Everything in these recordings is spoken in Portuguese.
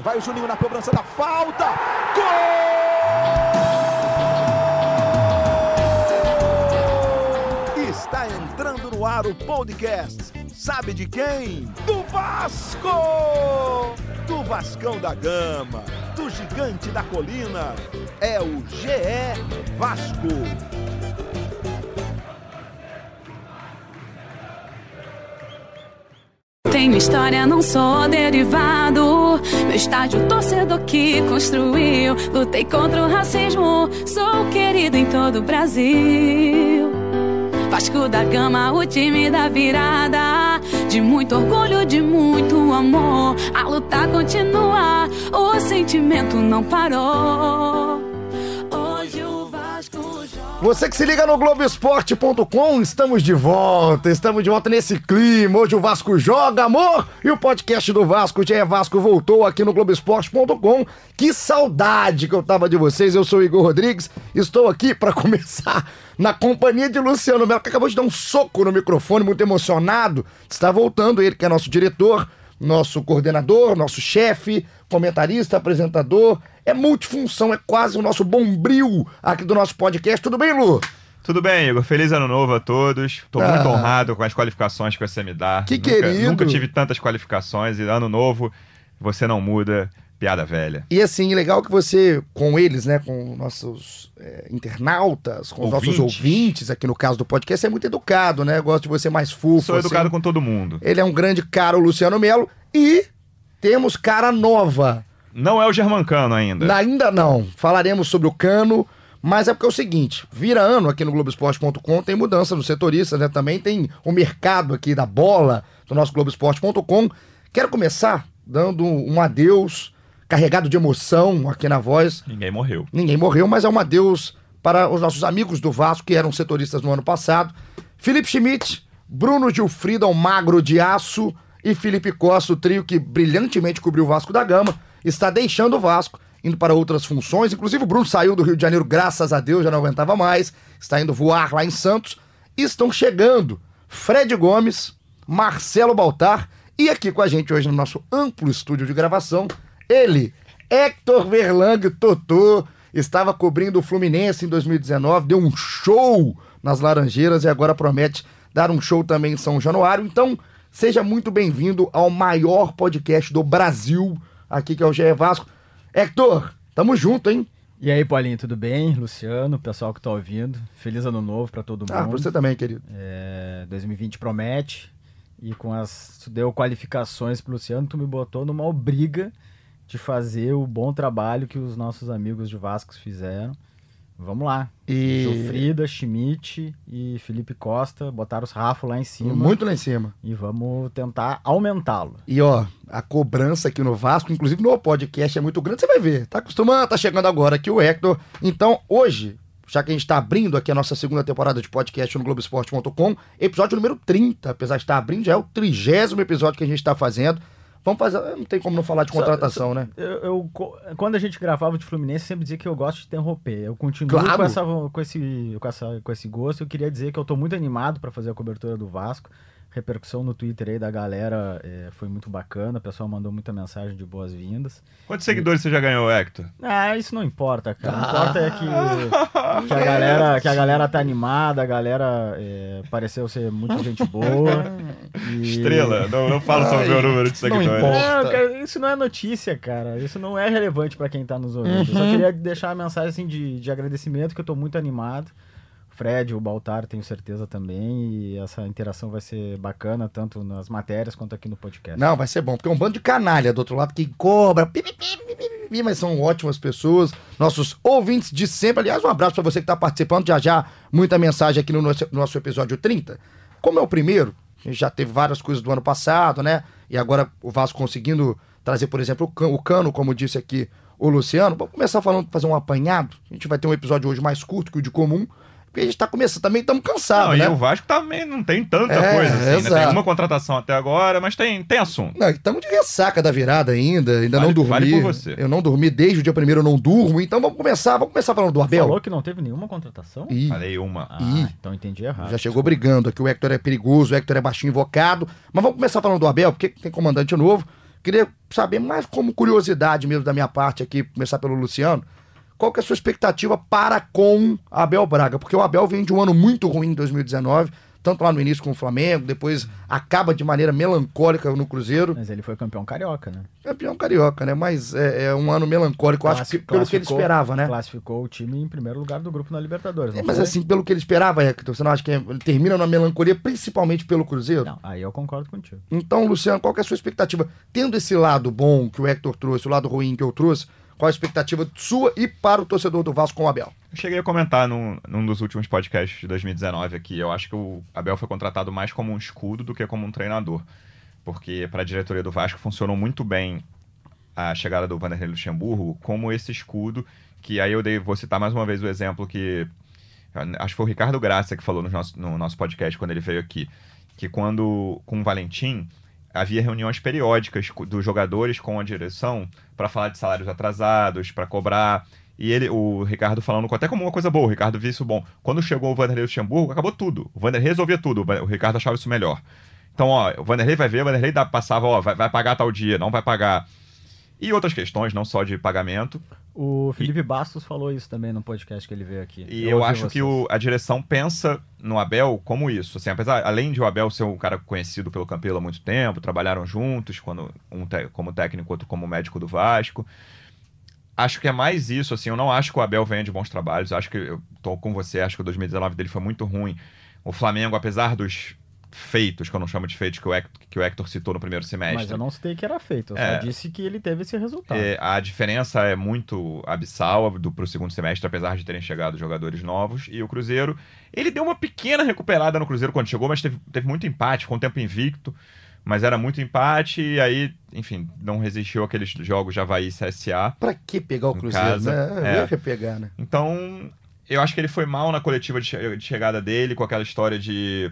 Vai o Juninho na cobrança da falta. Gol! Está entrando no ar o podcast. Sabe de quem? Do Vasco! Do Vascão da Gama, do Gigante da Colina. É o GE Vasco. Tenho história, não sou derivado. Meu estádio, torcedor que construiu. Lutei contra o racismo, sou querido em todo o Brasil. Vasco da Gama, o time da virada. De muito orgulho, de muito amor. A luta continua, o sentimento não parou. Você que se liga no Globoesporte.com, estamos de volta, estamos de volta nesse clima. Hoje o Vasco joga, amor! E o podcast do Vasco, GE Vasco, voltou aqui no Globoesporte.com. Que saudade que eu tava de vocês. Eu sou o Igor Rodrigues, estou aqui para começar na companhia de Luciano Melo, que acabou de dar um soco no microfone, muito emocionado. Está voltando ele, que é nosso diretor, nosso coordenador, nosso chefe, comentarista, apresentador. É multifunção, é quase o nosso bombril aqui do nosso podcast. Tudo bem, Lu? Tudo bem, Igor. Feliz ano novo a todos. Tô Ah. muito honrado com as qualificações que você me dá. Que nunca, querido. Nunca tive tantas qualificações e ano novo, você não muda. Piada velha. E assim, legal que você, com eles, né, com nossos é, internautas, com os nossos Ouvintes. ouvintes, aqui no caso do podcast, é muito educado, né? Gosto de você mais fofo. Sou educado assim. com todo mundo. Ele é um grande cara, o Luciano Melo. E temos cara nova. Não é o Germancano ainda. Ainda não. Falaremos sobre o cano. Mas é porque é o seguinte, vira ano aqui no Globoesporte.com, tem mudança nos setoristas, né? Também tem o mercado aqui da bola do nosso Globoesporte.com. Quero começar dando um adeus carregado de emoção aqui na voz. Ninguém morreu. Ninguém morreu, mas é um adeus para os nossos amigos do Vasco, que eram setoristas no ano passado. Felipe Schmidt, Bruno Gilfrida, o magro de aço, e Felipe Costa, o trio que brilhantemente cobriu o Vasco da Gama, está deixando o Vasco, indo para outras funções. Inclusive o Bruno saiu do Rio de Janeiro, graças a Deus, já não aguentava mais, está indo voar lá em Santos. E estão chegando Fred Gomes, Marcelo Baltar e aqui com a gente hoje no nosso amplo estúdio de gravação, ele, Hector Verlang Totô, estava cobrindo o Fluminense em 2019, deu um show nas Laranjeiras e agora promete dar um show também em São Januário. Então, seja muito bem-vindo ao maior podcast do Brasil, aqui que é o GE Vasco. Hector, tamo junto, hein? E aí, Paulinho, tudo bem? Luciano, pessoal que tá ouvindo. Feliz ano novo pra todo mundo. Ah, pra você também, querido. É, 2020 promete. E com as. Tu deu qualificações pro Luciano, tu me botou numa obriga de fazer o bom trabalho que os nossos amigos de Vasco fizeram. Vamos lá. E- Gilfrida, Schmidt e Felipe Costa botaram os rafos lá em cima. Muito lá em cima. E vamos tentar aumentá-lo. E ó, a cobrança aqui no Vasco, inclusive no podcast, é muito grande, você vai ver. Tá acostumando, tá chegando agora aqui o Hector. Então, hoje, já que a gente tá abrindo aqui a nossa segunda temporada de podcast no Globoesporte.com, episódio número 30, apesar de estar abrindo, já é o trigésimo episódio que a gente tá fazendo. Vamos fazer. Não tem como não falar de contratação, né? Eu, eu- quando a gente gravava de Fluminense, sempre dizia que eu gosto de interromper. Eu continuo Claro. com, essa, com, esse, com, essa, com esse gosto. Eu queria dizer que eu tô muito animado para fazer a cobertura do Vasco. Repercussão no Twitter aí da galera eh, foi muito bacana. O pessoal mandou muita mensagem de boas-vindas. Quantos seguidores você já ganhou, Hector? Ah, isso não importa, cara. O que Ah. importa é que, que, a galera, que a galera tá animada, a galera eh, pareceu ser muito gente boa. e- Estrela. Não, não falo sobre o meu número de não seguidores. importa. Não, cara, isso não é notícia, cara. Isso não é relevante pra quem tá nos ouvindo. Eu Uhum. só queria deixar uma mensagem assim, de, de agradecimento, que eu tô muito animado. Fred, o Baltar, tenho certeza também. E essa interação vai ser bacana, tanto nas matérias quanto aqui no podcast. Não, vai ser bom, porque é um bando de canalha do outro lado que cobra, mas são ótimas pessoas, nossos ouvintes de sempre. Aliás, um abraço pra você que tá participando, já já, muita mensagem aqui no nosso, no nosso episódio 30. Como é o primeiro, a gente já teve várias coisas do ano passado, né? E agora o Vasco conseguindo trazer, por exemplo, o Cano, como disse aqui o Luciano. Vamos começar falando, fazer um apanhado. A gente vai ter um episódio hoje mais curto que o de comum, porque a gente tá começando, também estamos cansados, Não, né? e o Vasco também não tem tanta É, coisa assim, né? Tem uma contratação até agora, mas tem, tem assunto. Não, estamos de ressaca da virada ainda, ainda Vale- não dormi. vale por você. Eu não dormi desde o dia primeiro, eu não durmo. Então vamos começar, vamos começar falando do Abel. Falou que não teve nenhuma contratação? Ih, Falei uma. Ah, Ih. então entendi errado. já chegou brigando aqui. O Hector é perigoso, o Hector é baixinho invocado. Mas vamos começar falando do Abel, porque tem comandante novo. Queria saber mais como curiosidade mesmo da minha parte aqui, começar pelo Luciano. Qual que é a sua expectativa para com Abel Braga? Porque o Abel vem de um ano muito ruim em 2019 tanto lá no início com o Flamengo, depois acaba de maneira melancólica no Cruzeiro. Mas ele foi campeão carioca, né? Campeão carioca, né? Mas é, é um ano melancólico, acho que pelo que ele esperava, né? Classificou o time em primeiro lugar do grupo na Libertadores. É, mas foi? assim, pelo que ele esperava, Hector, você não acha que ele termina numa melancolia, principalmente pelo Cruzeiro? Não, aí eu concordo contigo. Então, Luciano, qual é a sua expectativa? Tendo esse lado bom que o Hector trouxe, o lado ruim que eu trouxe, qual a expectativa sua e para o torcedor do Vasco com o Abel? Eu cheguei a comentar num, num dos últimos podcasts de 2019 aqui. Eu acho que o Abel foi contratado mais como um escudo do que como um treinador. Porque para a diretoria do Vasco funcionou muito bem a chegada do Vanderlei Luxemburgo como esse escudo. Que aí eu dei, vou citar mais uma vez o exemplo que. Acho que foi o Ricardo Graça que falou no nosso, no nosso podcast quando ele veio aqui. Que quando com o Valentim havia reuniões periódicas dos jogadores com a direção para falar de salários atrasados, para cobrar. E ele, o Ricardo falando até como uma coisa boa, o Ricardo viu isso bom. Quando chegou o Vanderlei Luxemburgo, acabou tudo. O Vanderlei resolvia tudo, o Ricardo achava isso melhor. Então, ó, o Vanderlei vai ver, o Vanderlei dá, passava, ó, vai, vai pagar tal dia, não vai pagar. E outras questões, não só de pagamento. O Felipe e... Bastos falou isso também no podcast que ele veio aqui. E eu, eu acho vocês. que o, a direção pensa no Abel como isso. Assim, apesar, além de o Abel ser um cara conhecido pelo Campelo há muito tempo, trabalharam juntos, quando um te, como técnico, outro como médico do Vasco. Acho que é mais isso, assim, eu não acho que o Abel venha de bons trabalhos. Acho que eu tô com você, acho que o 2019 dele foi muito ruim. O Flamengo, apesar dos feitos, que eu não chamo de feitos, que o, Hector, que o Hector citou no primeiro semestre. Mas eu não citei que era feito, eu é, só disse que ele teve esse resultado. É, a diferença é muito abissal do, pro segundo semestre, apesar de terem chegado jogadores novos. E o Cruzeiro, ele deu uma pequena recuperada no Cruzeiro quando chegou, mas teve, teve muito empate, com o tempo invicto. Mas era muito empate e aí, enfim, não resistiu aqueles jogos Havaí e CSA. Pra que pegar o Cruzeiro, casa. né? É. pegar, né? Então, eu acho que ele foi mal na coletiva de, de chegada dele, com aquela história de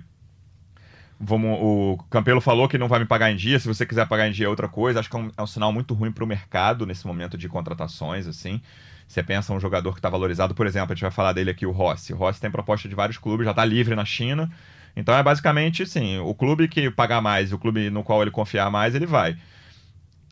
Vamos, o Campelo falou que não vai me pagar em dia. Se você quiser pagar em dia é outra coisa. Acho que é um, é um sinal muito ruim para o mercado nesse momento de contratações, assim. Você pensa um jogador que está valorizado, por exemplo, a gente vai falar dele aqui, o Rossi. O Rossi tem proposta de vários clubes, já está livre na China. Então é basicamente, sim, o clube que pagar mais, o clube no qual ele confiar mais, ele vai.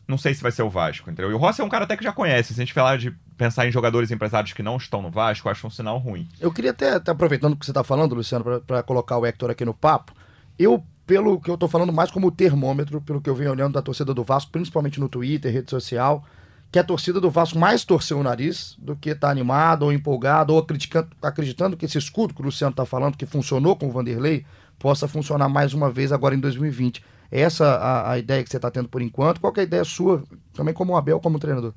Não sei se vai ser o Vasco, entendeu? E o Rossi é um cara até que já conhece. Se a gente falar de pensar em jogadores empresários que não estão no Vasco, acho um sinal ruim. Eu queria até, até aproveitando o que você está falando, Luciano, para colocar o Hector aqui no papo eu, pelo que eu tô falando mais como termômetro, pelo que eu venho olhando da torcida do Vasco, principalmente no Twitter, rede social, que a torcida do Vasco mais torceu o nariz do que tá animado ou empolgado ou acreditando, acreditando que esse escudo que o Luciano tá falando, que funcionou com o Vanderlei, possa funcionar mais uma vez agora em 2020. Essa a, a ideia que você está tendo por enquanto. Qual é a ideia sua, também como Abel, como treinador?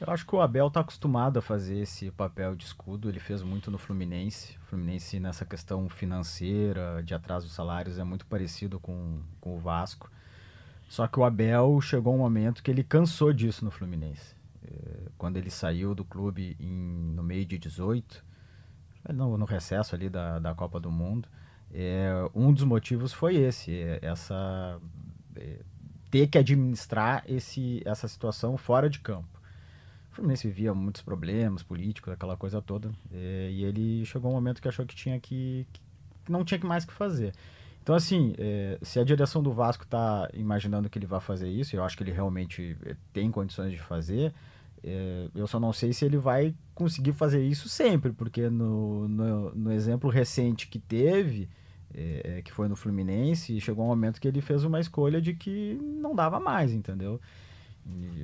Eu acho que o Abel está acostumado a fazer esse papel de escudo. Ele fez muito no Fluminense. O Fluminense, nessa questão financeira, de atraso de salários, é muito parecido com, com o Vasco. Só que o Abel chegou um momento que ele cansou disso no Fluminense. É, quando ele saiu do clube em, no meio de 18, no, no recesso ali da, da Copa do Mundo, é, um dos motivos foi esse, é, essa é, ter que administrar esse, essa situação fora de campo. O Fluminense vivia muitos problemas políticos, aquela coisa toda. E, e ele chegou um momento que achou que tinha que, que não tinha mais que fazer. Então, assim, é, se a direção do Vasco está imaginando que ele vai fazer isso, eu acho que ele realmente é, tem condições de fazer, é, eu só não sei se ele vai conseguir fazer isso sempre, porque no, no, no exemplo recente que teve, é, que foi no Fluminense, chegou um momento que ele fez uma escolha de que não dava mais, entendeu?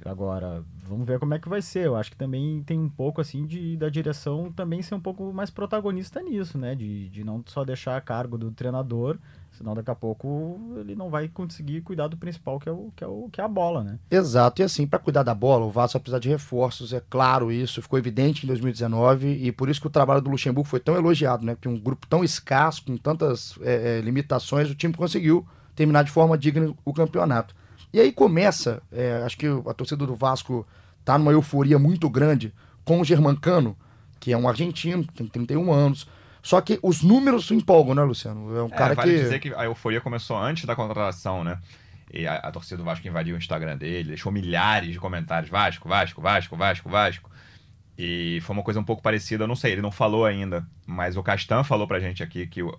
Agora, vamos ver como é que vai ser. Eu acho que também tem um pouco assim de da direção também ser um pouco mais protagonista nisso, né? De, de não só deixar a cargo do treinador, senão daqui a pouco ele não vai conseguir cuidar do principal, que é o que é, o, que é a bola, né? Exato, e assim, para cuidar da bola, o Vasco vai precisar de reforços, é claro isso, ficou evidente em 2019, e por isso que o trabalho do Luxemburgo foi tão elogiado, né? Que um grupo tão escasso, com tantas é, limitações, o time conseguiu terminar de forma digna o campeonato. E aí começa, é, acho que a torcida do Vasco tá numa euforia muito grande com o Germancano, que é um argentino, tem 31 anos. Só que os números empolgam, né, Luciano? É um é, cara vale que. dizer que a euforia começou antes da contratação, né? E a, a, torcida do Vasco invadiu o Instagram dele, deixou milhares de comentários: Vasco, Vasco, Vasco, Vasco, Vasco. E foi uma coisa um pouco parecida, eu não sei, ele não falou ainda, mas o Castan falou pra gente aqui que o, o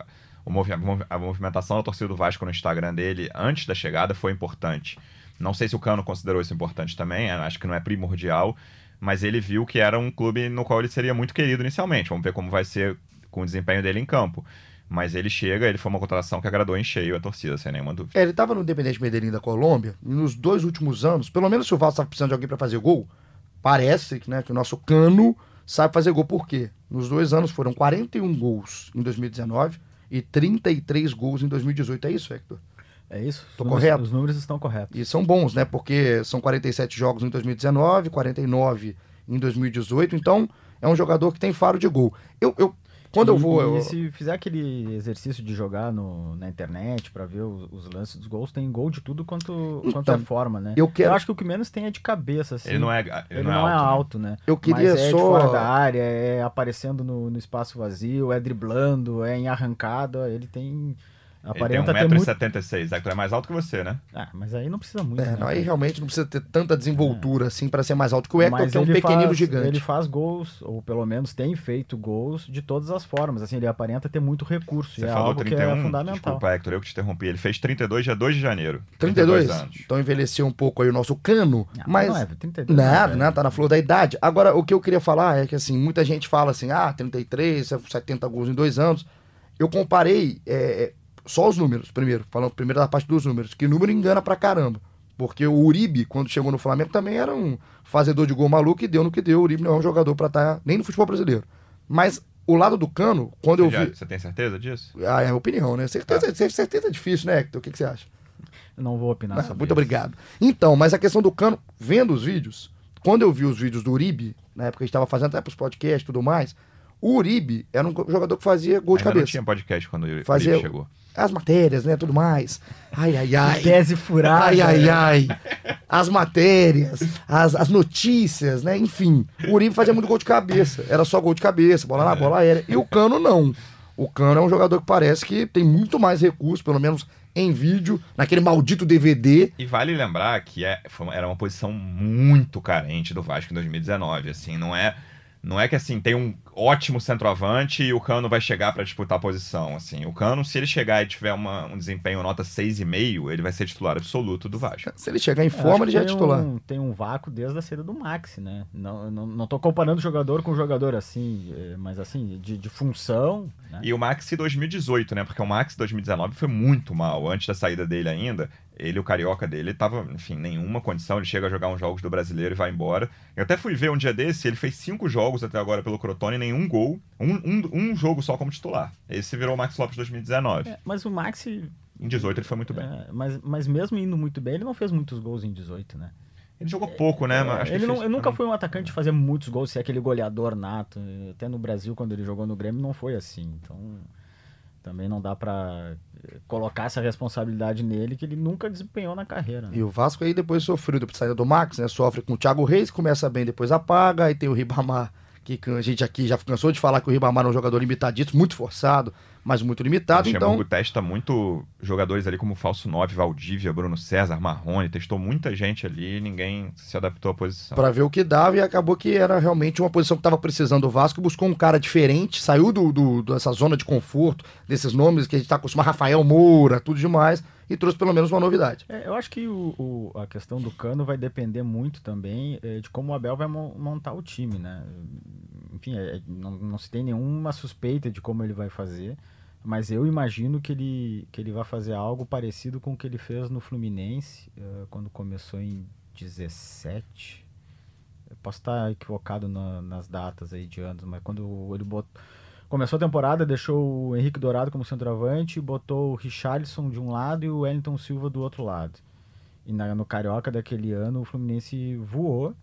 movi a movimentação da torcida do Vasco no Instagram dele antes da chegada foi importante. Não sei se o Cano considerou isso importante também, acho que não é primordial, mas ele viu que era um clube no qual ele seria muito querido inicialmente. Vamos ver como vai ser com o desempenho dele em campo. Mas ele chega, ele foi uma contratação que agradou em cheio a torcida, sem nenhuma dúvida. É, ele estava no Independente Medellín da Colômbia, e nos dois últimos anos, pelo menos se o Vasco estava precisando de alguém para fazer gol, parece né, que o nosso cano sabe fazer gol. Por quê? Nos dois anos foram 41 gols em 2019 e 33 gols em 2018. É isso, Hector? É isso? Tô Os números- correto? Os números estão corretos. E são bons, né? Porque são 47 jogos em 2019, 49 em 2018. Então, é um jogador que tem faro de gol. Eu, eu quando eu E- vou. E eu- se fizer aquele exercício de jogar no, na internet pra ver os, os lances dos gols, tem gol de tudo quanto, quanto Então, é forma, né? eu quero- acho que o que menos tem é de cabeça, assim. Ele não é, Ele, não, é, alto, né? alto, né? Eu queria Mas é só- de fora da área, é aparecendo no, no espaço vazio, é driblando, é em arrancada, ele tem... Ele tem Aparenta ter muito... 1,76m. Hector é mais alto que você, né? Ah, mas aí não precisa muito, É, né? não, aí realmente não precisa ter tanta desenvoltura assim para ser mais alto que o Hector, Mas que é um ele pequenino faz- gigante. Ele faz gols, ou pelo menos tem feito gols de todas as formas. Assim, ele aparenta ter muito recurso. Você e é falou algo 31. que é fundamental. Desculpa, Hector, eu que te interrompi. Ele fez 32 dia 2 de janeiro. 32? anos. Então envelheceu um pouco aí o nosso cano, Não, mas não é, 32 não é nada, né? Tá na flor da idade. Agora, o que eu queria falar é que assim, muita gente fala assim, ah, 33, 70 gols em dois anos. Eu comparei é, só os números, primeiro, falando primeiro da parte dos números, que número engana pra caramba. Porque o Uribe, quando chegou no Flamengo, também era um fazedor de gol maluco e deu no que deu. O Uribe não é um jogador pra estar nem no futebol brasileiro. Mas o lado do cano, quando eu Você, já- vi. você tem certeza disso? Ah, é a opinião, né? Certeza, certeza é difícil, né, Hector? O que, que você acha? Eu não vou opinar Ah, sobre muito isso. obrigado. Então, mas a questão do Cano, vendo os vídeos, quando eu vi os vídeos do Uribe, na época que a gente estava fazendo até pros podcasts e tudo mais, o Uribe era um jogador que fazia gol de Ainda não cabeça. tinha podcast quando ele Fazia- ele chegou. As matérias, né, tudo mais. Ai, ai, ai. Tese furada. Ai, ai, ai. As matérias, as, as notícias, né? Enfim. O Uribe fazia muito gol de cabeça. Era só gol de cabeça, bola na bola aérea. E o Cano não. O Cano é um jogador que parece que tem muito mais recursos, pelo menos em vídeo, naquele maldito DVD. E vale lembrar que é, foi uma- era uma posição muito carente do Vasco em 2019. Assim, não é, não é que assim tem um ótimo centroavante e o Cano vai chegar para disputar a posição. Assim, o Cano, se ele chegar e tiver uma- um desempenho nota 6,5, ele vai ser titular absoluto do Vasco. Se ele chegar em forma, ele já é tem titular. Um, tem um vácuo desde a saída do Maxi, né? Não, não, não tô comparando jogador com jogador assim, eh, mas assim, de, de função. Né? E o Maxi 2018, né? Porque o Maxi 2019 foi muito mal. Antes da saída dele ainda, ele, o carioca dele, tava, enfim, nenhuma condição. Ele chega a jogar uns jogos do brasileiro e vai embora. Eu até fui ver um dia desse, ele fez cinco jogos até agora pelo Crotone, nenhum gol. Um, um, um jogo só como titular. Esse virou o Max Lopes 2019. É, mas o Maxi, Em 18 ele foi muito bem. é, mas, mas mesmo indo muito bem, ele não fez muitos gols em 18, né? Ele jogou pouco, né? Mas acho ele, não, ele nunca foi um atacante de fazer muitos gols, ser aquele goleador nato. Até no Brasil, quando ele jogou no Grêmio, não foi assim. Então, também não dá pra eh, colocar essa responsabilidade nele, que ele nunca desempenhou na carreira. né? E o Vasco aí depois sofreu depois da saída do Max, né? Sofre com o Thiago Reis, começa bem, depois apaga. Aí tem o Ribamar, que a gente aqui já cansou de falar que o Ribamar é um jogador limitadíssimo, muito forçado, mas muito O limitado. Luxemburgo Então, testa muito jogadores ali como Falso 9, Valdívia, Bruno César, Marrone, testou muita gente ali e ninguém se adaptou à posição. Pra ver o que dava, e acabou que era realmente uma posição que tava precisando do Vasco, buscou um cara diferente, saiu do, do- dessa zona de conforto, desses nomes que a gente tá acostumado, Rafael Moura, tudo demais, e trouxe pelo menos uma novidade. É, eu acho que o, o- a questão do Cano vai depender muito também eh, de como o Abel vai mon- montar o time, né? Enfim, é- é- não, não se tem nenhuma suspeita de como ele vai fazer, mas eu imagino que ele, que ele vai fazer algo parecido com o que ele fez no Fluminense, eh, quando começou em 17. Eu posso estar equivocado na- nas datas aí de anos, mas quando ele botou. Começou a temporada, deixou o Henrique Dourado como centroavante, botou o Richarlison de um lado e o Wellington Silva do outro lado. E na- no Carioca daquele ano o Fluminense voou.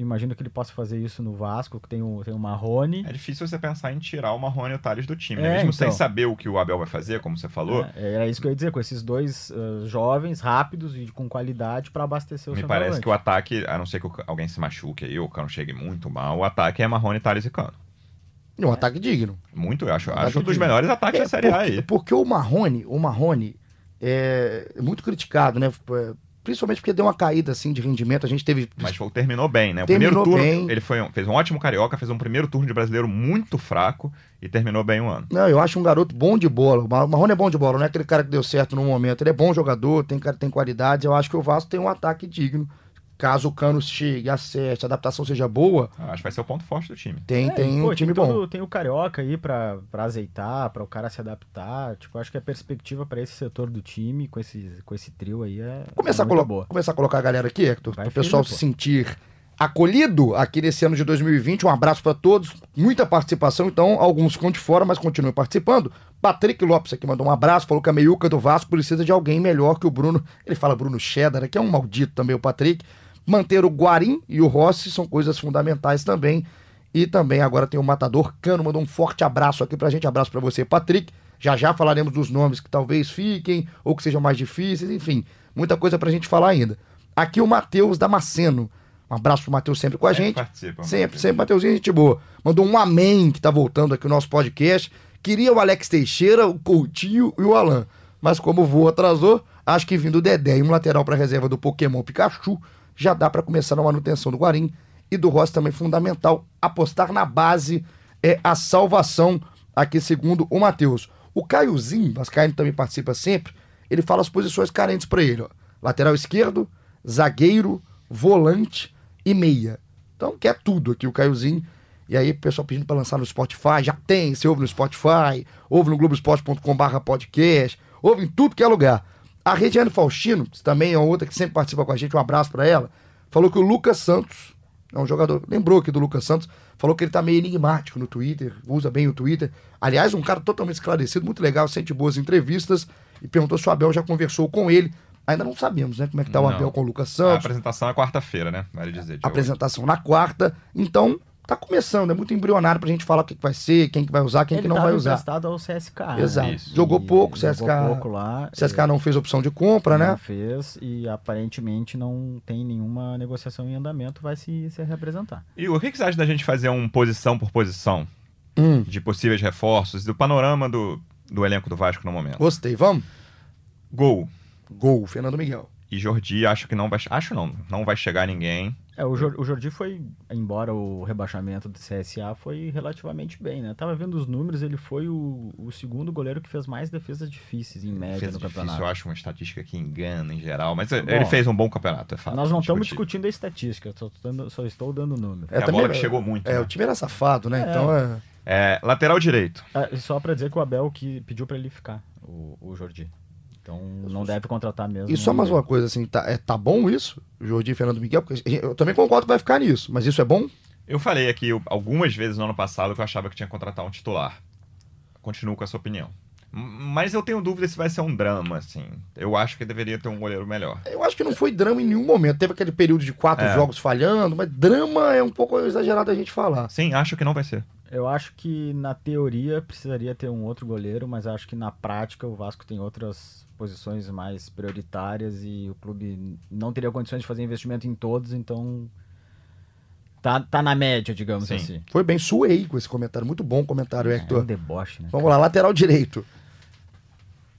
Imagino que ele possa fazer isso no Vasco, que tem o, tem o Marrone. É difícil você pensar em tirar o Marrone e o Thales do time, É, né? Mesmo sem então. saber o que o Abel vai fazer, como você falou. É, era isso que eu ia dizer, com esses dois eh, jovens, rápidos e com qualidade para abastecer o Me parece que o ataque, a não ser que alguém se machuque aí, ou o Cano chegue muito mal, o ataque é Marrone, Thales e Cano. E um ataque digno. Muito, eu acho. Ataque Acho um dos de- melhores ataques É, da Série A porque, aí. porque o Marrone, o Marrone é muito criticado, né? Principalmente porque deu uma caída assim de rendimento. A gente teve. Mas terminou bem, né? O Terminou primeiro turno, bem. ele foi um- fez um ótimo carioca, fez um primeiro turno de brasileiro muito fraco e terminou bem o ano. Não, eu acho um garoto bom de bola. O Mar- Marrone é bom de bola, não é aquele cara que deu certo no momento. Ele é bom jogador, tem, tem qualidades. Eu acho que o Vasco tem um ataque digno. Caso o Cano chegue, acerte, a adaptação seja boa, Eu Acho que vai ser o ponto forte do time. tem, É, tem pô, um time tem bom. todo- tem o Carioca aí pra, pra azeitar, pra o cara se adaptar. Tipo, acho que a perspectiva pra esse setor do time, com esse, com esse trio aí, é, Começar, é a muito colo- boa. começar a colocar a galera aqui, Hector, Vai para o pessoal firme, se pô. sentir acolhido aqui nesse ano de 2020. Um abraço para todos, muita participação, então alguns ficam de fora, mas continuem participando. Patrick Lopes aqui mandou um abraço, falou que a meiuca do Vasco precisa de alguém melhor que o Bruno. Ele fala Bruno Cheddar, que é um maldito também o Patrick. Manter o Guarim e o Rossi são coisas fundamentais também. E também agora tem o Matador Cano, mandou um forte abraço aqui pra gente. Abraço pra você, Patrick. Já já falaremos dos nomes que talvez fiquem ou que sejam mais difíceis, enfim, muita coisa pra gente falar ainda. Aqui o Matheus Damasceno. Um abraço pro Matheus sempre com a gente. participa. Sempre, sempre, Mateuzinho, gente boa. Mandou um amém que tá voltando aqui o nosso podcast. Queria o Alex Teixeira, o Coutinho e o Alan. Mas como o voo atrasou, acho que vindo o Dedé e um lateral pra reserva do Pokémon Pikachu, já dá pra começar na manutenção do Guarim e do Rossi também fundamental. Apostar na base é a salvação, aqui segundo o Matheus. O Caiozinho, Vascaíno também participa sempre, ele fala as posições carentes pra ele. Ó. Lateral esquerdo, zagueiro, volante e meia. Então quer tudo aqui o Caiozinho. E aí, pessoal pedindo pra lançar no Spotify, já tem, você ouve no Spotify, ouve no globoesporte.com.br podcast, ouve em tudo que é lugar. A Regiane Faustino, que também é outra que sempre participa com a gente, um abraço pra ela, falou que o Lucas Santos, é um jogador, lembrou aqui do Lucas Santos, falou que ele tá meio enigmático no Twitter, usa bem o Twitter. Aliás, um cara totalmente esclarecido, muito legal, sente boas entrevistas, e perguntou se o Abel já conversou com ele. Ainda não sabemos, né, como é que tá o Não. Abel com o Lucas A Santos apresentação é quarta-feira, né? Vale dizer. Apresentação na quarta. Então, tá começando, é muito embrionário pra gente falar o que, que vai ser, quem que vai usar, quem Ele que não vai usar. emprestado ao CSK. né? Exato. Isso. Jogou E pouco, CSK. Jogou pouco lá. CSK não fez opção de compra, não né? fez e aparentemente não tem nenhuma negociação em andamento, vai se, se representar. E o que, que você acha da gente fazer um posição por posição Hum, de possíveis reforços, do panorama do, do elenco do Vasco no momento? gostei, vamos? Gol. Gol, Fernando Miguel. E Jordi, acho que não vai. Acho não, não vai chegar ninguém. É, o, Jor- o Jordi foi, embora o rebaixamento do CSA foi relativamente bem, né? Tava vendo os números, ele foi o, o segundo goleiro que fez mais defesas difíceis em média Fez no difícil, campeonato. eu acho uma estatística que engana em geral, mas Bom, ele fez um bom campeonato, é fato. Nós não estamos discutindo a estatística, só, só estou dando número. É a também- bola que chegou muito. É, né? o time era safado, né? É. Então é. É, lateral direito. E só pra dizer que o Abel que pediu pra ele ficar, o, o Jordi. Então não deve contratar mesmo. E só mais uma coisa, assim, tá, é, tá bom isso, Jordi e Fernando Miguel? Porque eu também concordo que vai ficar nisso, mas isso é bom? Eu falei aqui algumas vezes no ano passado que eu achava que tinha que contratar um titular. Continuo com essa opinião. Mas eu tenho dúvida se vai ser um drama, assim. Eu acho que deveria ter um goleiro melhor. Eu acho que não foi drama em nenhum momento. Teve aquele período de quatro É. jogos falhando, mas drama é um pouco exagerado a gente falar. Sim, acho que não vai ser. Eu acho que na teoria precisaria ter um outro goleiro, mas acho que na prática o Vasco tem outras posições mais prioritárias e o clube não teria condições de fazer investimento em todos, então tá, tá na média, digamos Sim. assim. Foi bem, suei com esse comentário. Muito bom comentário, É Hector. um deboche, né? Vamos lá, lateral direito.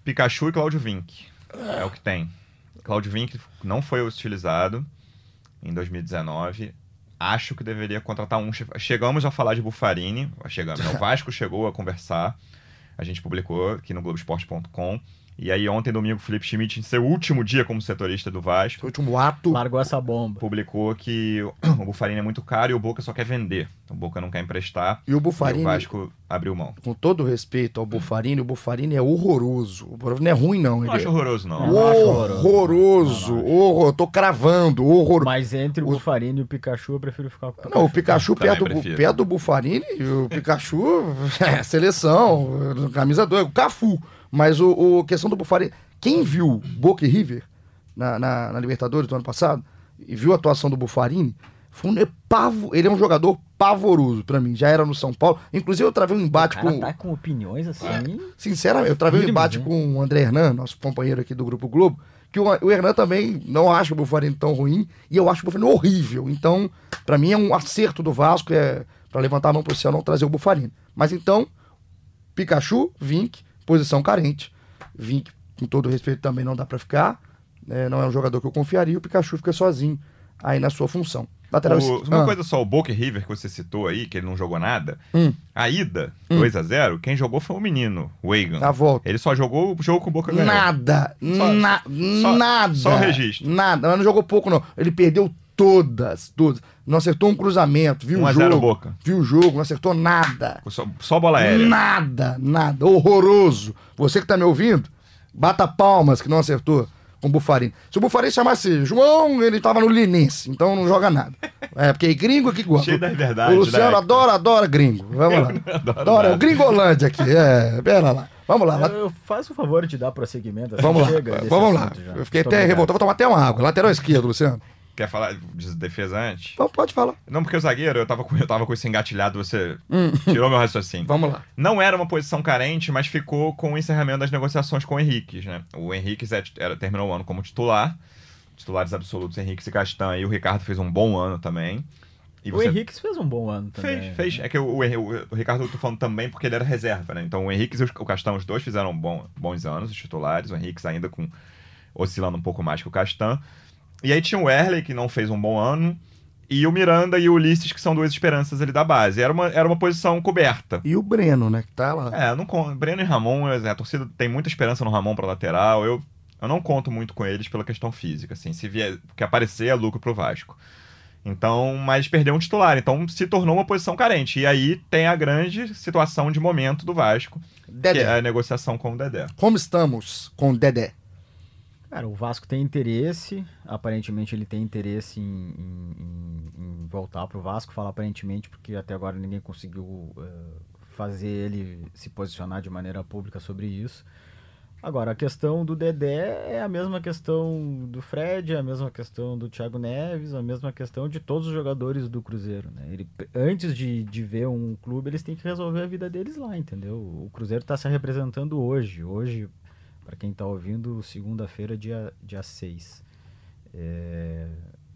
Pikachu e Claudio Vink. É o que tem. Claudio Vink não foi utilizado em 2019. Acho que deveria contratar um. Chegamos a falar de Bufarini. Chegamos. O Vasco chegou a conversar. A gente publicou aqui no Globoesporte.com. E aí, ontem, domingo, o Felipe Schmidt, em seu último dia como setorista do Vasco, o último ato. Largou essa bomba. publicou que o Bufarini é muito caro e o Boca só quer vender. O Boca não quer emprestar. E o E Bufarini, o Vasco abriu mão. com todo respeito ao Bufarini, o Bufarini é horroroso. O Bufarini não é ruim, não. Não Ele acho é horroroso, não. Eu não acho horroroso. horroroso. Não, não Horror. Tô cravando. Horror. Mas entre o Bufarini e o Pikachu, eu prefiro ficar com o Não, o Pikachu perto do, perto do Bufarini, o Pikachu é seleção, camisa 2, o Cafu. Mas o, o questão do Bufarini, quem viu Boca e River na, na, na Libertadores do ano passado e viu a atuação do Bufarini, foi um, é pavo, ele é um jogador pavoroso pra mim. Já era no São Paulo. Inclusive eu travei um O embate cara com tá com opiniões assim. Sinceramente, eu travei um embate hein? com o André Hernan, nosso companheiro aqui do Grupo Globo, que o, o Hernan também não acha o Bufarini tão ruim, e eu acho o Bufarini horrível. Então, pra mim é um acerto do Vasco, é para levantar a mão pro céu não trazer o Bufarini. Mas então, Pikachu, Vink, posição carente. Vink, com todo respeito, também não dá pra ficar. É, não é um jogador que eu confiaria, o Pikachu fica sozinho aí na sua função. Lateral O- uma Ah, coisa só, o Boca River que você citou aí, que ele não jogou nada, Hum. a ida, 2 a 0 quem jogou foi o menino, o Egan. A volta. Ele só jogou o jogo com o Boca ganhou. Nada, Só- na- só- nada. só o registro. Nada, mas não jogou pouco, não. Ele perdeu todas, todas. Não acertou um cruzamento, viu 1 o a 0 jogo. Boca. Viu o jogo, não acertou nada. Só, só bola aérea. Nada, nada. Horroroso. Você que tá me ouvindo, bata palmas que não acertou com o Bufarini. Se o Bufarini chamasse João, ele tava no Linense, então não joga nada. É, porque gringo aqui gosta. Cheio das verdades, O Luciano né? adora, adora gringo. Vamos lá. adoro Adora, é o. Gringolândia aqui. É, pera lá. Vamos lá. Eu, eu faço o favor de dar prosseguimento. assim, Vamos lá. Vamos lá. já. Eu fiquei Muito até obrigado. revoltado. Vou tomar até uma água. Lateral esquerdo, Luciano. Quer falar de defesa antes? Pode falar. Não, porque o zagueiro, eu tava com, eu tava com isso engatilhado, você Hum. tirou meu raciocínio. Vamos lá. Não era uma posição carente, mas ficou com o encerramento das negociações com o Henrique, né? O Henrique era, terminou o ano como titular, titulares absolutos Henrique e Castan, e o Ricardo fez um bom ano também. E O você- Henrique fez um bom ano também. Fez, fez. É que o, o, o- Ricardo eu tô falando também porque ele era reserva, né? Então o Henrique e o Castan, os dois fizeram bom- bons anos, os titulares. O Henrique ainda com oscilando um pouco mais que o Castan. E aí tinha o Erley, que não fez um bom ano. E o Miranda e o Ulisses, que são duas esperanças ali da base. Era uma, era uma posição coberta. E o Breno, né? Que tá lá. É, não Breno e Ramon, a torcida tem muita esperança no Ramon pra lateral. Eu, eu não conto muito com eles pela questão física, assim. Se vier, que aparecer é lucro pro Vasco. Então, mas perdeu um titular, então se tornou uma posição carente. E aí tem a grande situação de momento do Vasco, que Dedé. é a negociação com o Dedé. Como estamos com o Dedé? Cara, o Vasco tem interesse, aparentemente ele tem interesse em, em- em- voltar pro Vasco, falo aparentemente porque até agora ninguém conseguiu eh, fazer ele se posicionar de maneira pública sobre isso. Agora, a questão do Dedé é a mesma questão do Fred, é a mesma questão do Thiago Neves, a mesma questão de todos os jogadores do Cruzeiro. Né? Ele, antes de, de ver um clube, eles têm que resolver a vida deles lá, entendeu? O Cruzeiro está se representando hoje. Hoje, para quem está ouvindo, segunda-feira, dia, dia 6. É,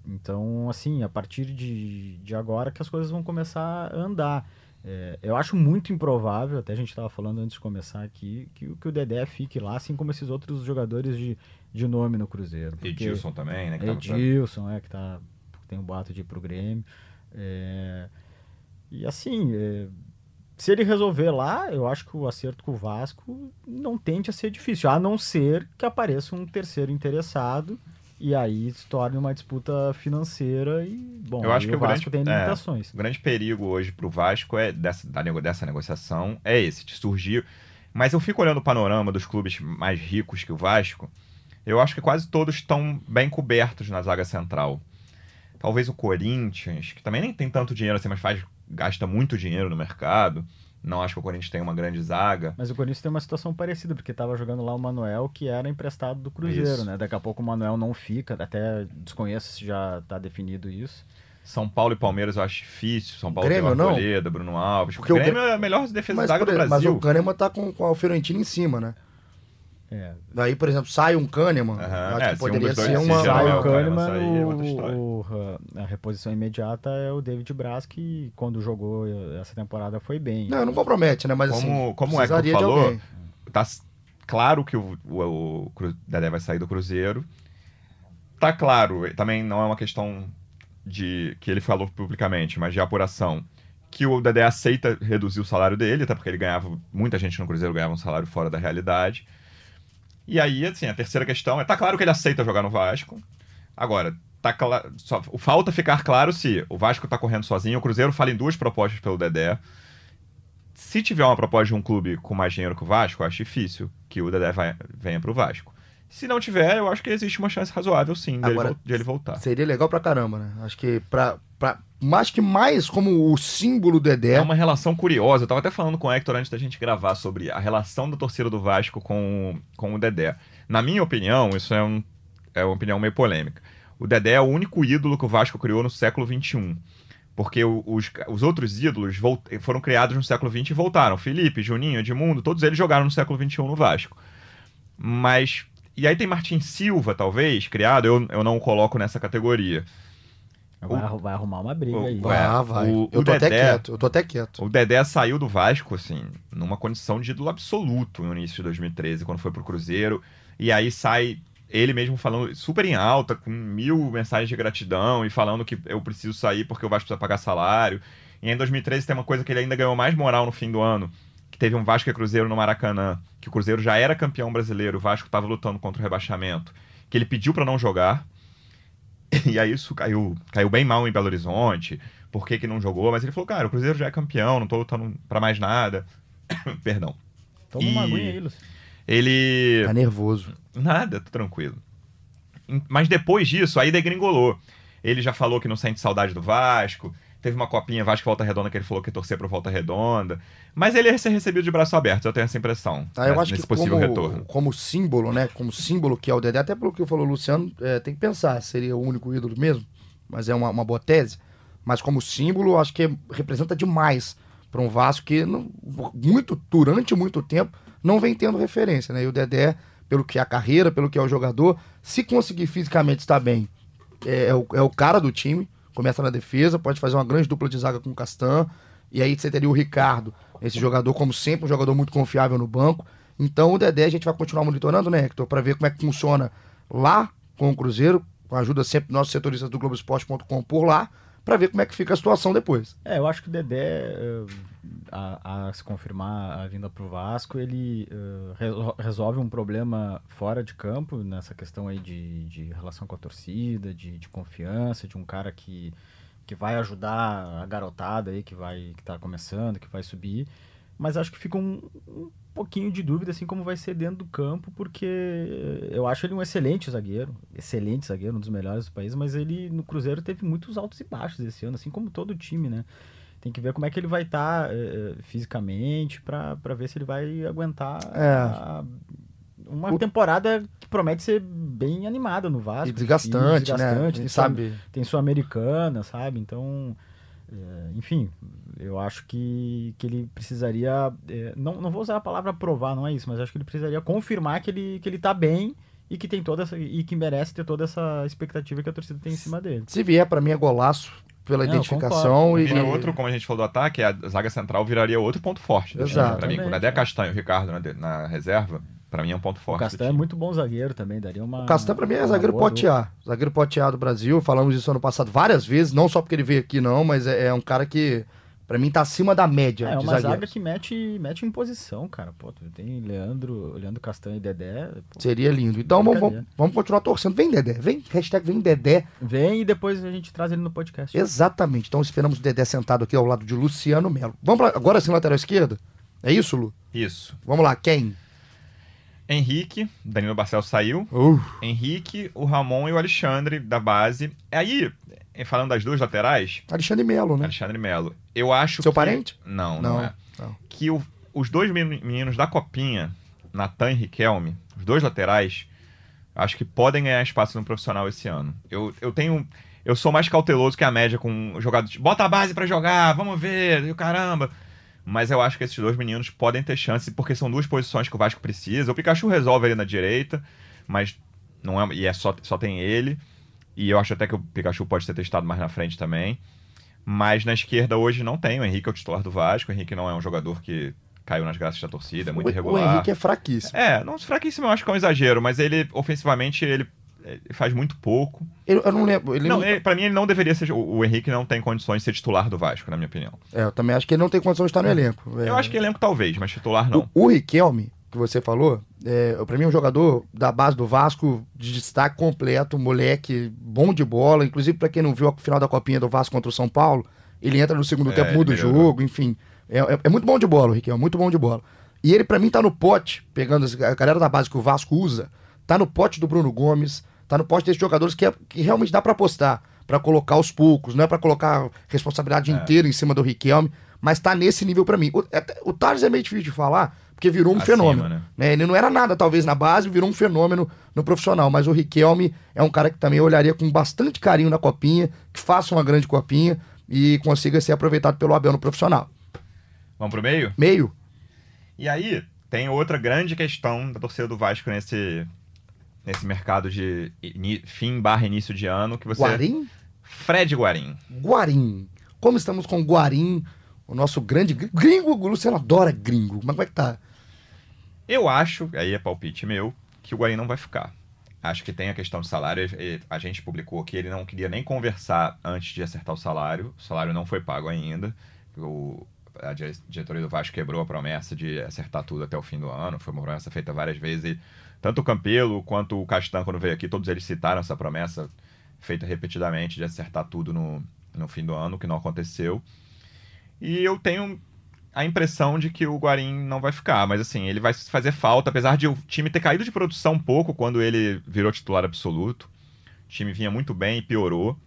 então, assim, a partir de, de agora que as coisas vão começar a andar. É, eu acho muito improvável, até a gente estava falando antes de começar aqui, que, o- que o Dedé fique lá, assim como esses outros jogadores de, de nome no Cruzeiro. Edilson também, né? que Edilson, é, que tá, tem um boato de ir pro Grêmio. É, e assim, é, se ele resolver lá, eu acho que o acerto com o Vasco não tende a ser difícil, a não ser que apareça um terceiro interessado e aí se torne uma disputa financeira e, bom, Eu acho que o o Vasco grande- tem é. limitações. O grande perigo hoje pro Vasco é dessa, da dessa negociação é esse, de surgir. Mas eu fico olhando o panorama dos clubes mais ricos que o Vasco. Eu acho que quase todos estão bem cobertos na zaga central. Talvez o Corinthians, que também nem tem tanto dinheiro assim, mas faz, gasta muito dinheiro no mercado. Não acho que o Corinthians tenha uma grande zaga. Mas o Corinthians tem uma situação parecida, porque tava jogando lá o Manuel, que era emprestado do Cruzeiro, Isso. né? Daqui a pouco o Manuel não fica, até desconheço se já tá definido isso. São Paulo e Palmeiras eu acho difícil. São Paulo Grêmio, tem o não? Arboleda, Bruno Alves. Porque o o Grêmio Grêmio- é a melhor defesa Mas, zaga do exemplo, mas Brasil. o Kahneman tá com, com a Fiorentina em cima, né? É, Daí, por exemplo, sai um Kahneman. Acho é, que se um poderia ser se uma. sai é o Kahneman é o, o- a reposição imediata é o David Braz, que quando jogou essa temporada foi bem. Não, não compromete, né? Mas Como- assim. como precisaria de falou, tá claro que o, o, o Dedé vai sair do Cruzeiro. Tá claro, também não é uma questão de que ele falou publicamente, mas de apuração, que o Dedé aceita reduzir o salário dele, até porque ele ganhava, muita gente no Cruzeiro ganhava um salário fora da realidade. E aí, assim, a terceira questão é, tá claro que ele aceita jogar no Vasco. Agora, tá claro, só falta ficar claro se o Vasco tá correndo sozinho, o Cruzeiro fala em duas propostas pelo Dedé. Se tiver uma proposta de um clube com mais dinheiro que o Vasco, eu acho difícil que o Dedé vai, venha pro Vasco. Se não tiver, eu acho que existe uma chance razoável, sim, dele, Agora, de ele voltar. Seria legal pra caramba, né? Acho que pra. Pra mais que mais como o símbolo Dedé. É uma relação curiosa. Eu tava até falando com o Hector antes da gente gravar sobre a relação da torcida do Vasco com, com o Dedé. Na minha opinião, isso é, um, é uma opinião meio polêmica. O Dedé é o único ídolo que o Vasco criou no século XXI. Porque os, os outros ídolos foram criados no século XX e voltaram. Felipe, Juninho, Edmundo, todos eles jogaram no século XXI no Vasco. Mas. E aí tem Martin Silva, talvez, criado, eu, eu não o coloco nessa categoria. Vai, vai arrumar uma briga o- aí. Ah, vai. o- eu o tô até Dedé- quieto, eu tô até quieto. O Dedé saiu do Vasco, assim, numa condição de ídolo absoluto no início de 2013, quando foi pro Cruzeiro. E aí sai. ele mesmo falando super em alta, com mil mensagens de gratidão e falando que eu preciso sair porque o Vasco precisa pagar salário. E em 2013 tem uma coisa que ele ainda ganhou mais moral no fim do ano, que teve um Vasco e Cruzeiro no Maracanã, que o Cruzeiro já era campeão brasileiro, o Vasco estava lutando contra o rebaixamento, que ele pediu para não jogar. E aí isso caiu, caiu bem mal em Belo Horizonte, por que, que não jogou, mas ele falou, cara, o Cruzeiro já é campeão, não tô lutando para mais nada. Perdão. Toma uma aguinha aí, Lúcio. Ele. Tá nervoso. Nada, tô tranquilo. Mas depois disso, aí degringolou. Ele já falou que não sente saudade do Vasco. Teve uma copinha Vasco Volta Redonda que ele falou que ia torcer pro Volta Redonda. Mas ele ia ser recebido de braço aberto, eu tenho essa impressão. Ah, eu né, acho nesse que possível como, retorno. como símbolo, né? Como símbolo que é o Dedé, até pelo que falou o Luciano, é, tem que pensar, seria o único ídolo mesmo, mas é uma, uma boa tese. Mas como símbolo, acho que representa demais para um Vasco que não, muito durante muito tempo não vem tendo referência, né? E o Dedé, pelo que é a carreira, pelo que é o jogador, se conseguir fisicamente estar bem, é, é o, é o cara do time, começa na defesa, pode fazer uma grande dupla de zaga com o Castan, e aí você teria o Ricardo, esse jogador, como sempre, um jogador muito confiável no banco. Então o Dedé a gente vai continuar monitorando, né, Hector, para ver como é que funciona lá com o Cruzeiro, com a ajuda sempre dos nossos setoristas do Globoesporte.com por lá, para ver como é que fica a situação depois. É, eu acho que o Dedé, uh, a, a, se confirmar a vinda pro Vasco, ele uh, resol resolve um problema fora de campo, nessa questão aí de, de relação com a torcida, de, de, confiança, de um cara que, que vai ajudar a garotada aí que vai que tá começando, que vai subir. Mas acho que fica um, um pouquinho de dúvida, assim, como vai ser dentro do campo, porque eu acho ele um excelente zagueiro, excelente zagueiro, um dos melhores do país, mas ele no Cruzeiro teve muitos altos e baixos esse ano, assim como todo o time, né? Tem que ver como é que ele vai estar tá, é, fisicamente para ver se ele vai aguentar é. a, uma o... temporada que promete ser bem animada no Vasco. E desgastante, e desgastante né? Tem sabe? Tem sua americana, sabe? Então, é, enfim, eu acho que, que ele precisaria. É, não, não vou usar a palavra provar, não é isso, mas acho que ele precisaria confirmar que ele, que ele tá bem e que tem toda essa. e que merece ter toda essa expectativa que a torcida tem em cima dele. Se vier, para mim é golaço pela não, identificação. E... Vira outro, como a gente falou do ataque, a zaga central viraria outro ponto forte. Exato. Para mim, quando é Castanho e o Ricardo na, na reserva, para mim é um ponto forte. O Castanho é muito bom zagueiro também, daria uma. O Castanho para mim é zagueiro potear. Zagueiro potear do Brasil, falamos isso ano passado várias vezes, não só porque ele veio aqui, não, mas é, é um cara que Pra mim tá acima da média. É, de uma zagueiros. zaga que mete, mete em posição, cara. Pô, tem Leandro, Leandro Castanho e Dedé. Pô, Seria lindo. Então vamos, vamos continuar torcendo. Vem, Dedé. Vem, hashtag vem Dedé. Vem e depois a gente traz ele no podcast. Exatamente. Então esperamos o Dedé sentado aqui ao lado de Luciano Melo. Vamos pra, agora sim, lateral esquerda? É isso, Lu? Isso. Vamos lá, quem? Henrique, Danilo Barcelos saiu. Uh. Henrique, o Ramon e o Alexandre da base. Aí, falando das duas laterais. Alexandre Melo, né? Alexandre Melo. Eu acho Seu que... parente? Não, não, Não, é. não. Que o- os dois meninos da Copinha, Natan e Riquelme, os dois laterais, acho que podem ganhar espaço no profissional esse ano. Eu, eu tenho. Eu sou mais cauteloso que a média com jogadores. Bota a base pra jogar, vamos ver, e o caramba. Mas eu acho que esses dois meninos podem ter chance, porque são duas posições que o Vasco precisa. O Pikachu resolve ali na direita, mas não é. E é só, só tem ele. E eu acho até que o Pikachu pode ser testado mais na frente também. Mas na esquerda hoje não tem. O Henrique é o titular do Vasco. O Henrique não é um jogador que caiu nas graças da torcida, é muito irregular. o Henrique é fraquíssimo. É, não fraquíssimo eu acho que é um exagero, mas ele, ofensivamente, ele faz muito pouco. Eu, eu não lembro. Ele Não, não- ele- pra mim ele não deveria ser. O, o Henrique não tem condições de ser titular do Vasco, na minha opinião. É, eu também acho que ele não tem condição de estar no elenco. É. Eu acho que elenco talvez, mas titular não. O, o Riquelme, que você falou, é, pra mim é um jogador da base do Vasco de destaque completo, moleque, bom de bola. Inclusive, pra quem não viu a final da copinha do Vasco contra o São Paulo, ele entra no segundo É, tempo, muda o jogo, enfim. É, é- é muito bom de bola, o Riquelme, muito bom de bola. E ele, pra mim, tá no pote, pegando a galera da base que o Vasco usa, tá no pote do Bruno Gomes, tá no pote desses jogadores que, é- que realmente dá pra apostar, pra colocar aos poucos, não é pra colocar responsabilidade É. inteira em cima do Riquelme, mas tá nesse nível pra mim. O, até- o Thales é meio difícil de falar, porque virou um Acima, fenômeno. né? né? Ele não era nada, talvez, na base, virou um fenômeno no profissional. Mas o Riquelme é um cara que também eu olharia com bastante carinho na copinha, que faça uma grande copinha e consiga ser aproveitado pelo Abel no profissional. Vamos pro meio? Meio, E aí, tem outra grande questão da torcida do Vasco nesse, nesse mercado de fim barra início de ano, que você. Guarim? Fred Guarim. Guarim. Como estamos com Guarim, o nosso grande gr- gringo? O Luciano adora gringo. Mas como é que tá? Eu acho, aí é palpite meu, que o Guarim não vai ficar. Acho que tem a questão do salário. A gente publicou que ele não queria nem conversar antes de acertar o salário. O salário não foi pago ainda. O, a dire- diretoria do Vasco quebrou a promessa de acertar tudo até o fim do ano. Foi uma promessa feita várias vezes. E tanto o Campelo quanto o Castan, quando veio aqui, todos eles citaram essa promessa feita repetidamente de acertar tudo no, no fim do ano, que não aconteceu. E eu tenho a impressão de que o Guarim não vai ficar, mas assim, ele vai fazer falta, apesar de o time ter caído de produção um pouco quando ele virou titular absoluto. O time vinha muito bem e piorou.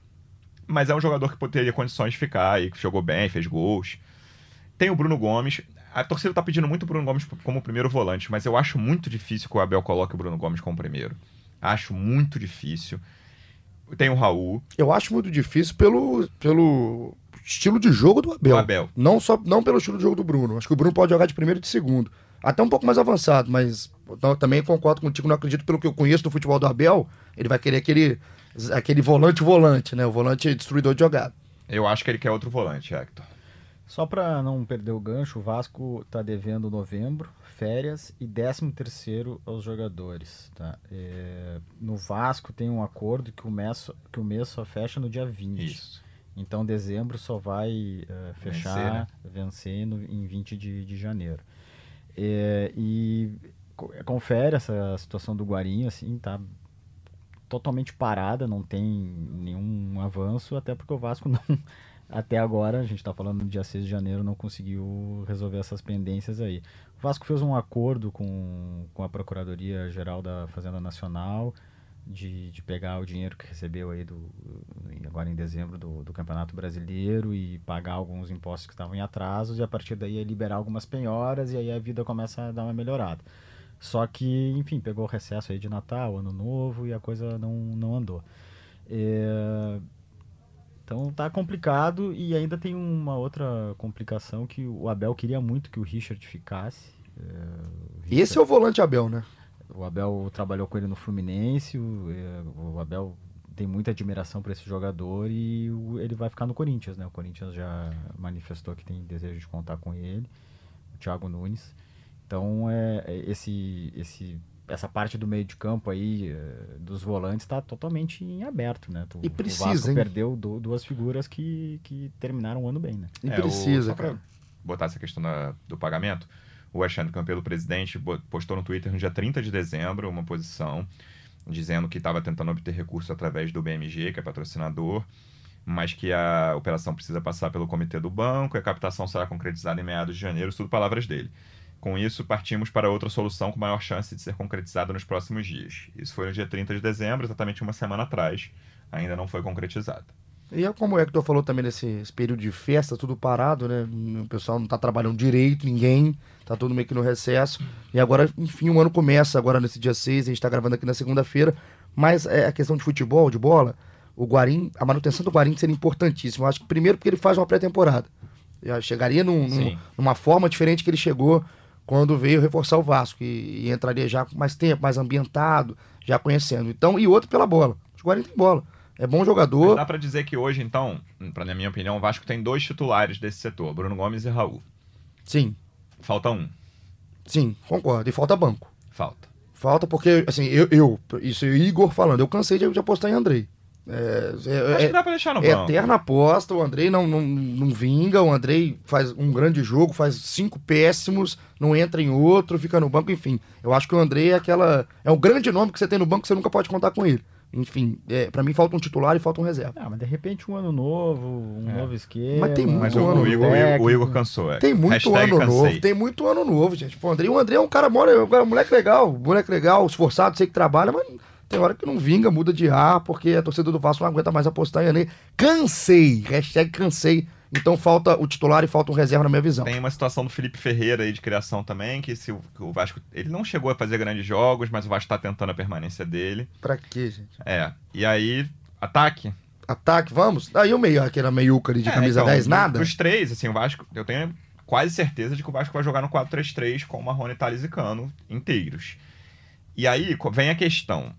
Mas é um jogador que teria condições de ficar e que jogou bem, fez gols. Tem o Bruno Gomes. A torcida tá pedindo muito o Bruno Gomes como primeiro volante, mas eu acho muito difícil que o Abel coloque o Bruno Gomes como primeiro. Acho muito difícil. Tem o Raul, Eu acho muito difícil pelo, pelo estilo de jogo do Abel. o Abel. Não, só, não pelo estilo de jogo do Bruno. Acho que o Bruno pode jogar de primeiro e de segundo. Até um pouco mais avançado, mas eu também concordo contigo. Não acredito pelo que eu conheço do futebol do Abel. Ele vai querer aquele, aquele volante-volante, né? O volante destruidor de jogada. Eu acho que ele quer outro volante, Hector. Só para não perder o gancho, o Vasco tá devendo novembro, férias e 13 terceiro aos jogadores. Tá? É, no Vasco tem um acordo que o, mês, que o mês só fecha no dia 20. Isso. Então dezembro só vai é, fechar, Vencer, vencer, no- em 20 de, de janeiro. É, e co- confere essa situação do Guarim, assim, tá totalmente parada, não tem nenhum avanço, até porque o Vasco não, até agora, a gente está falando no dia 6 de janeiro, não conseguiu resolver essas pendências aí. O Vasco fez um acordo com, com a Procuradoria Geral da Fazenda Nacional de, de pegar o dinheiro que recebeu aí do, agora em dezembro do, do Campeonato Brasileiro e pagar alguns impostos que estavam em atrasos e a partir daí liberar algumas penhoras e aí a vida começa a dar uma melhorada. Só que, enfim, pegou o recesso aí de Natal, Ano Novo e a coisa não, não andou. É, Então tá complicado e ainda tem uma outra complicação que o Abel queria muito que o Richard ficasse. É, o E esse é o volante Abel, né? o Abel trabalhou com ele no Fluminense, o, eh, o Abel tem muita admiração por esse jogador e o- ele vai ficar no Corinthians, né? O Corinthians já manifestou que tem desejo de contar com ele, o Thiago Nunes. Então, é, é, esse, esse, essa parte do meio de campo aí, eh, dos volantes, está totalmente em aberto, né? Tu- E o precisa, Vasco hein? perdeu du- duas figuras que, que terminaram o ano bem, né? E É, o- precisa, só pra cara. botar essa questão da- do pagamento, o Alexandre Campelo, presidente, postou no Twitter no dia 30 de dezembro uma posição dizendo que estava tentando obter recurso através do BMG, que é patrocinador, mas que a operação precisa passar pelo comitê do banco e a captação será concretizada em meados de janeiro, tudo palavras dele. Com isso, partimos para outra solução com maior chance de ser concretizada nos próximos dias. Isso foi no dia 30 de dezembro, exatamente uma semana atrás. Ainda não foi concretizada. E é como o Hector falou também nesse esse período de festa, tudo parado, né? O pessoal não tá trabalhando direito, ninguém, tá todo meio que no recesso. E agora, enfim, o ano começa agora nesse dia 6, a gente tá gravando aqui na segunda-feira. Mas é a questão de futebol, de bola, o Guarim, a manutenção do Guarim seria importantíssima. Eu acho que primeiro porque ele faz uma pré-temporada. Chegaria num- num- numa forma diferente que ele chegou quando veio reforçar o Vasco. E, e entraria já com mais tempo, mais ambientado, já conhecendo. Então, e outro pela bola. O Guarim tem bola. É bom Mas jogador. dá pra dizer que hoje, então, pra, na minha opinião, o Vasco tem dois titulares desse setor, Bruno Gomes e Raul. Sim, Falta um. sim, concordo. E falta banco. Falta. Falta porque, assim, eu, eu isso é o Igor falando, eu cansei de, de apostar em Andrei. É, é- Acho é- que dá pra deixar no é banco. eterna aposta, o Andrei não, não, não vinga, o Andrei faz um grande jogo, faz cinco péssimos, não entra em outro, fica no banco, enfim. Eu acho que o Andrei é aquela. É um grande nome que você tem no banco que você nunca pode contar com ele. Enfim, é, para mim falta um titular e falta um reserva. Ah, mas de repente um ano novo, um É. novo esquema. Mas tem Mas muito o, ano o Igor, o Igor- técnico. o Igor cansou. É. Tem muito Hashtag ano cansei. novo, tem muito ano novo, gente. Pô, o Andrei, o Andrei é um cara mora, é um cara- moleque legal, moleque legal, esforçado, sei que trabalha, mas tem hora que não vinga, muda de ar, porque a torcida do Vasco não aguenta mais apostar em Andrei. Cansei, hashtag cansei. Então falta o titular e falta um reserva na minha visão. Tem uma situação do Felipe Ferreira aí de criação também, que se o, Vasco. Ele não chegou a fazer grandes jogos, mas o Vasco tá tentando a permanência dele. Pra quê, gente? É. E aí, ataque. Ataque, vamos? Aí o meio, aquela meiuca ali de É, camisa então, 10, do- nada? Dos três, assim, o Vasco, eu tenho quase certeza de que o Vasco vai jogar no 4-3-3 com o Marrone, Thales e Cano inteiros. E aí vem a questão.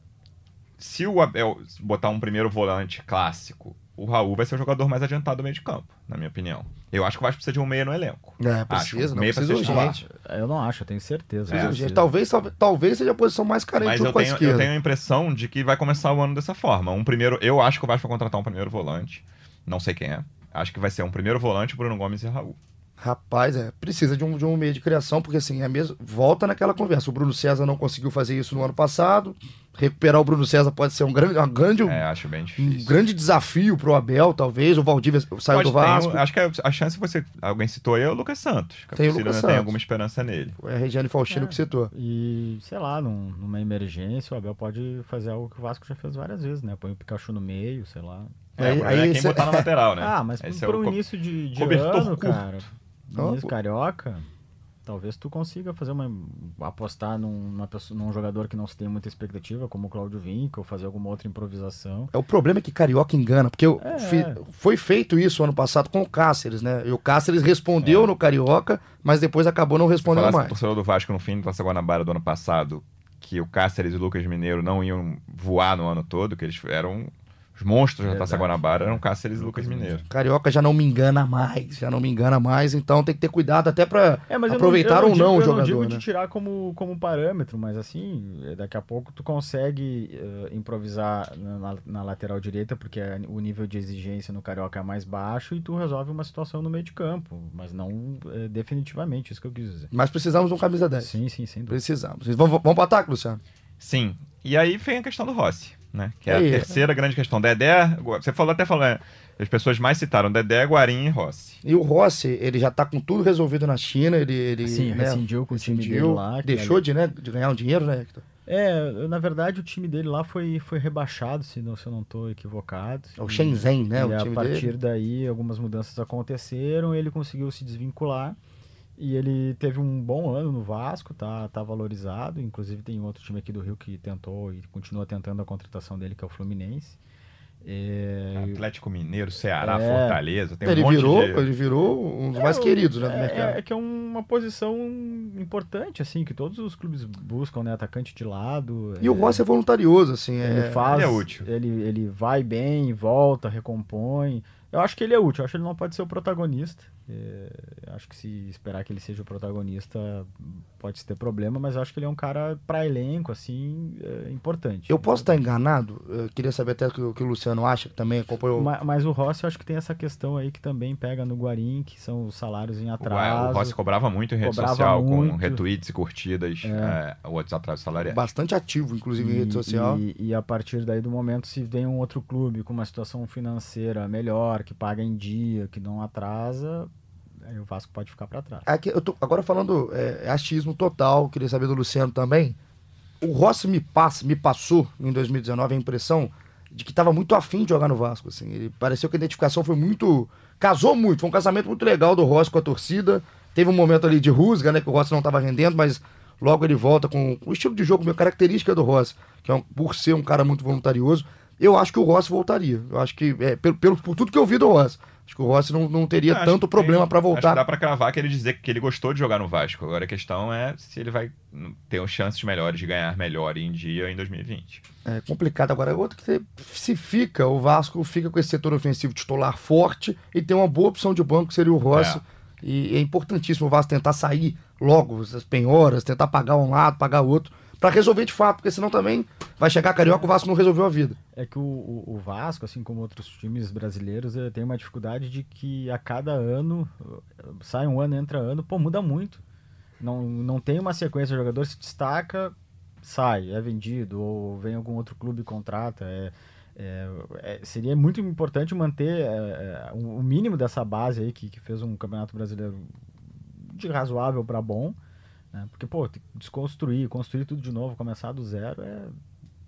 Se o Abel botar um primeiro volante clássico o Raul vai ser o jogador mais adiantado do meio de campo, na minha opinião. Eu acho que o Vasco precisa de um meia no elenco. É, Acho, precisa, não meia precisa ser urgente. Eu não acho, eu tenho certeza. É. Talvez, talvez, seja a posição mais carente Mas eu tenho, esquerda. eu tenho a impressão de que vai começar o ano dessa forma. Um primeiro, eu acho que o Vasco vai contratar um primeiro volante. Não sei quem é. Acho que vai ser um primeiro volante, Bruno Gomes e Raul. Rapaz, é, precisa de um, de um meio de criação, porque assim, é mesmo, volta naquela conversa. O Bruno César não conseguiu fazer isso no ano passado. Recuperar o Bruno César pode ser um grande, uma grande, É, acho bem um grande desafio pro Abel, talvez. O Valdívia saiu Pode do Vasco. ter, acho que a, a chance você. Alguém citou aí é o Lucas Santos. Que a Tem o Lucas Santos. tem alguma esperança nele. É a Regiane Faustino É. que citou. E, sei lá, num- numa emergência, o Abel pode fazer algo que o Vasco já fez várias vezes, né? Põe o Pikachu no meio, sei lá. É, Aí- problema aí é quem cê- botar na lateral, né? Ah, mas Esse por é o um início de, de ano, curto. cara, início pô. carioca, talvez tu consiga fazer uma apostar num, numa pessoa- num jogador que não se tem muita expectativa, como o Claudio Vinck, ou fazer alguma outra improvisação. É o problema é que Carioca engana, porque eu É. fi- foi feito isso ano passado com o Cáceres, né? E o Cáceres respondeu É. no Carioca, mas depois acabou não respondendo com o mais. torcedor do Vasco no fim do Taça Guanabara do ano passado que o Cáceres e o Lucas Mineiro não iam voar no ano todo, que eles eram os monstros da Taça. Guanabara, eram Cáceres e Lucas Mineiro. Carioca já não me engana mais, já não me engana mais, então tem que ter cuidado até pra É, aproveitar eu ou não o digo, eu jogador, digo né? de tirar como, como parâmetro, mas assim, eh, daqui a pouco tu consegue eh, improvisar na, na- na lateral direita, porque a- o nível de exigência no Carioca é mais baixo, e tu resolve uma situação no meio de campo, mas não eh, definitivamente, isso que eu quis dizer. Mas precisamos de um camisa 10. Sim, sim, sem dúvida. Precisamos. Vamos, vamos pro ataque, Luciano? Sim. E aí vem a questão do Rossi, né? Que é a terceira grande questão. Dedé, você falou até falou, é, as pessoas mais citaram Dedé, Guarim e Rossi. E o Rossi, ele já tá com tudo resolvido na China, ele, ele Sim, né, rescindiu com o time dele rescindiu, lá. deixou de, né, de ganhar um dinheiro, né, Hector? É, na verdade o time dele lá foi, foi rebaixado, se, não, se eu não estou equivocado. É o Shenzhen, né, e o a partir dele. daí algumas mudanças aconteceram, ele conseguiu se desvincular e ele teve um bom ano no Vasco, tá, tá valorizado. Inclusive tem outro time aqui do Rio que tentou e continua tentando a contratação dele, que é o Fluminense. É, Atlético Mineiro, Ceará, É. Fortaleza. Tem um Ele monte virou, de... ele virou um dos É, mais queridos né, do é, mercado. é que é uma posição importante, assim, que todos os clubes buscam, né? Atacante de lado. E o é, Rossi é voluntarioso, assim. Ele É... faz. Ele é útil. Ele, ele vai bem, volta, recompõe. Eu acho que ele é útil, eu acho que ele não pode ser o protagonista. É, acho que se esperar que ele seja o protagonista pode ter problema, mas eu acho que ele é um cara para elenco, assim, é, importante. Eu posso estar enganado? Eu queria saber até o que, o que o Luciano acha, que também acompanhou. Ma- Mas, o Rossi, eu acho que tem essa questão aí que também pega no Guarim, que são os salários em O, atraso. o Rossi cobrava muito em rede social, com muito. retweets e curtidas, é, outros atrasos salariais. Bastante ativo, inclusive, em E- rede social. E, e a partir daí do momento, se vem um outro clube com uma situação financeira melhor, que paga em dia, que não atrasa, aí o Vasco pode ficar para trás. Aqui, eu tô agora falando é, é achismo total, queria saber do Luciano também. O Rossi me, passa, me passou em 2019 a impressão de que estava muito afim de jogar no Vasco. Assim. Ele pareceu que a identificação foi muito. Casou muito, foi um casamento muito legal do Rossi com a torcida. Teve um momento ali de rusga, né? Que o Rossi não estava rendendo, mas logo ele volta com o estilo de jogo, meio característica do Rossi, que é um- por ser um cara muito voluntarioso. Eu acho que o Rossi voltaria. Eu acho que, é, pelo, pelo- por tudo que eu vi do Rossi, acho que o Rossi não, não teria Acho tanto problema para Acho voltar. que dá pra cravar que ele dizer que ele gostou de jogar no Vasco. Agora a questão é se ele vai ter chances melhores de ganhar melhor em dia em 2020. É complicado. Agora, outro que se fica, o Vasco fica com esse setor ofensivo titular forte e tem uma boa opção de banco, que seria o Rossi. É. E é importantíssimo o Vasco tentar sair logo as penhoras, tentar pagar um lado, pagar outro, para resolver de fato, porque senão também vai chegar Carioca o Vasco não resolveu a vida. É que o, o- o Vasco, assim como outros times brasileiros, eh, tem uma dificuldade de que a cada ano, eh, sai um ano, entra ano, pô, muda muito. Não, não tem uma sequência, o jogador se destaca, sai, é vendido, ou vem algum outro clube e contrata. É, é, é, seria muito importante manter é, o o mínimo dessa base aí que, que fez um campeonato brasileiro de razoável para bom. Né? Porque, pô, desconstruir, construir tudo de novo, começar do zero, é,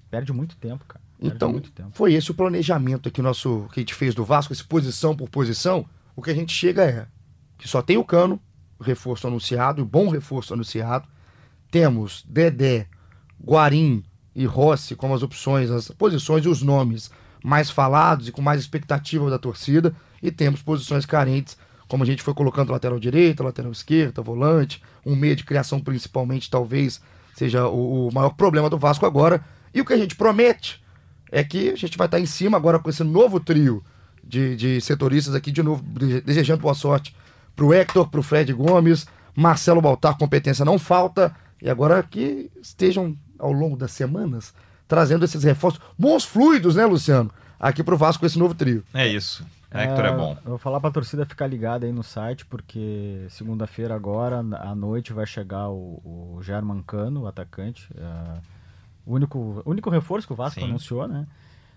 perde muito tempo, cara. Perde Então, muito tempo. foi esse o planejamento aqui nosso que a gente fez do Vasco, esse posição por posição. O que a gente chega é que só tem o Cano, reforço anunciado, e bom reforço anunciado. Temos Dedé, Guarim e Rossi como as opções, as posições e os nomes mais falados e com mais expectativa da torcida. E temos posições carentes, como a gente foi colocando lateral direita, lateral esquerda, volante, um meio de criação principalmente, talvez seja o, o maior problema do Vasco agora. E o que a gente promete é que a gente vai estar em cima agora com esse novo trio de, de setoristas aqui, de novo, de- desejando boa sorte pro Hector, pro Fred Gomes, Marcelo Baltar, competência não falta, e agora que estejam ao longo das semanas trazendo esses reforços, bons fluidos, né, Luciano? Aqui pro Vasco com esse novo trio. É isso. Hector é bom. Eu vou falar pra torcida ficar ligada aí no site, porque segunda-feira agora, à noite, vai chegar o, o German Cano, o atacante. é, o único, o único reforço que o Vasco Sim. anunciou, né?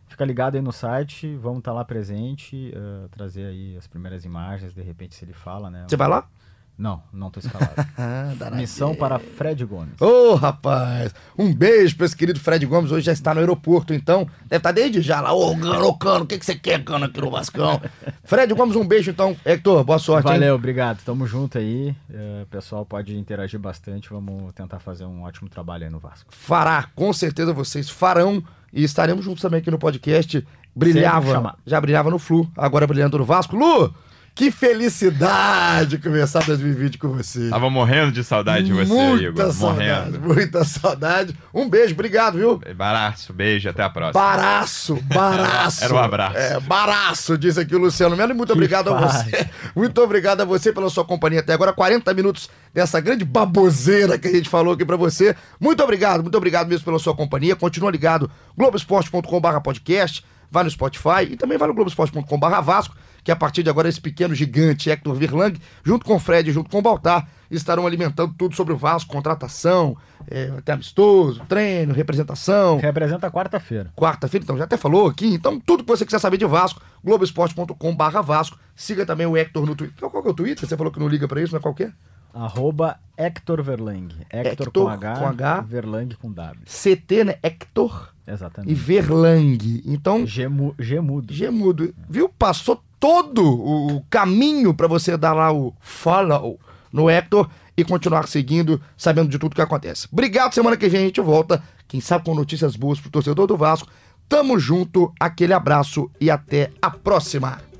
Fica ligado aí no site, vamos estar lá presente, é, trazer aí as primeiras imagens, de repente se ele fala, né? Você vai lá? Não, não tô escalado. Ah, Missão para Fred Gomes. Ô, rapaz, um beijo pra esse querido Fred Gomes. Hoje já está no aeroporto, então. Deve estar desde já lá. Ô, Cano, ô, Cano, o que, que você quer, Cano, aqui no Vascão? Fred Gomes, um beijo, então. Hector, boa sorte, hein? Valeu, obrigado. Tamo junto aí. O pessoal pode interagir bastante. Vamos tentar fazer um ótimo trabalho aí no Vasco. Fará, com certeza vocês farão. E estaremos juntos também aqui no podcast. Brilhava, já brilhava no Flu, agora brilhando no Vasco. Lu, que felicidade começar 2020 com você. Tava morrendo de saudade de você, muita Igor. saudade, Morrendo. muita saudade. Um beijo, obrigado, viu? Baraço, beijo, até a próxima. Baraço, baraço. Era um abraço. É, baraço, diz aqui o Luciano Melo. E muito obrigado a faz. você. Muito obrigado a você pela sua companhia até agora. 40 minutos dessa grande baboseira que a gente falou aqui pra você. Muito obrigado, muito obrigado mesmo pela sua companhia. Continua ligado, globoesporte.com.br podcast. Vai no Spotify e também vai no globoesporte.com.br Vasco, que a partir de agora esse pequeno gigante Hector Virlang, junto com o Fred e junto com o Baltar, estarão alimentando tudo sobre o Vasco, contratação, é, até amistoso, treino, representação, Representa quarta-feira. quarta-feira, então já até falou aqui. Então, tudo que você quiser saber de Vasco, globoesporte.com.br Vasco. Siga também o Hector no Twitter. Qual, que é o Twitter? Você falou que não liga pra isso, não é qualquer? Arroba Hector Verlang. Hector, Hector com, H, com H. Verlang com W. CT, né? Hector e Exatamente. Verlang. Então, Gemu, gemudo. Gemudo, viu? Passou todo o caminho pra você dar lá o follow no Hector e continuar seguindo, sabendo de tudo que acontece. Obrigado, semana que vem a gente volta, quem sabe com notícias boas pro torcedor do Vasco. Tamo junto, aquele abraço e até a próxima.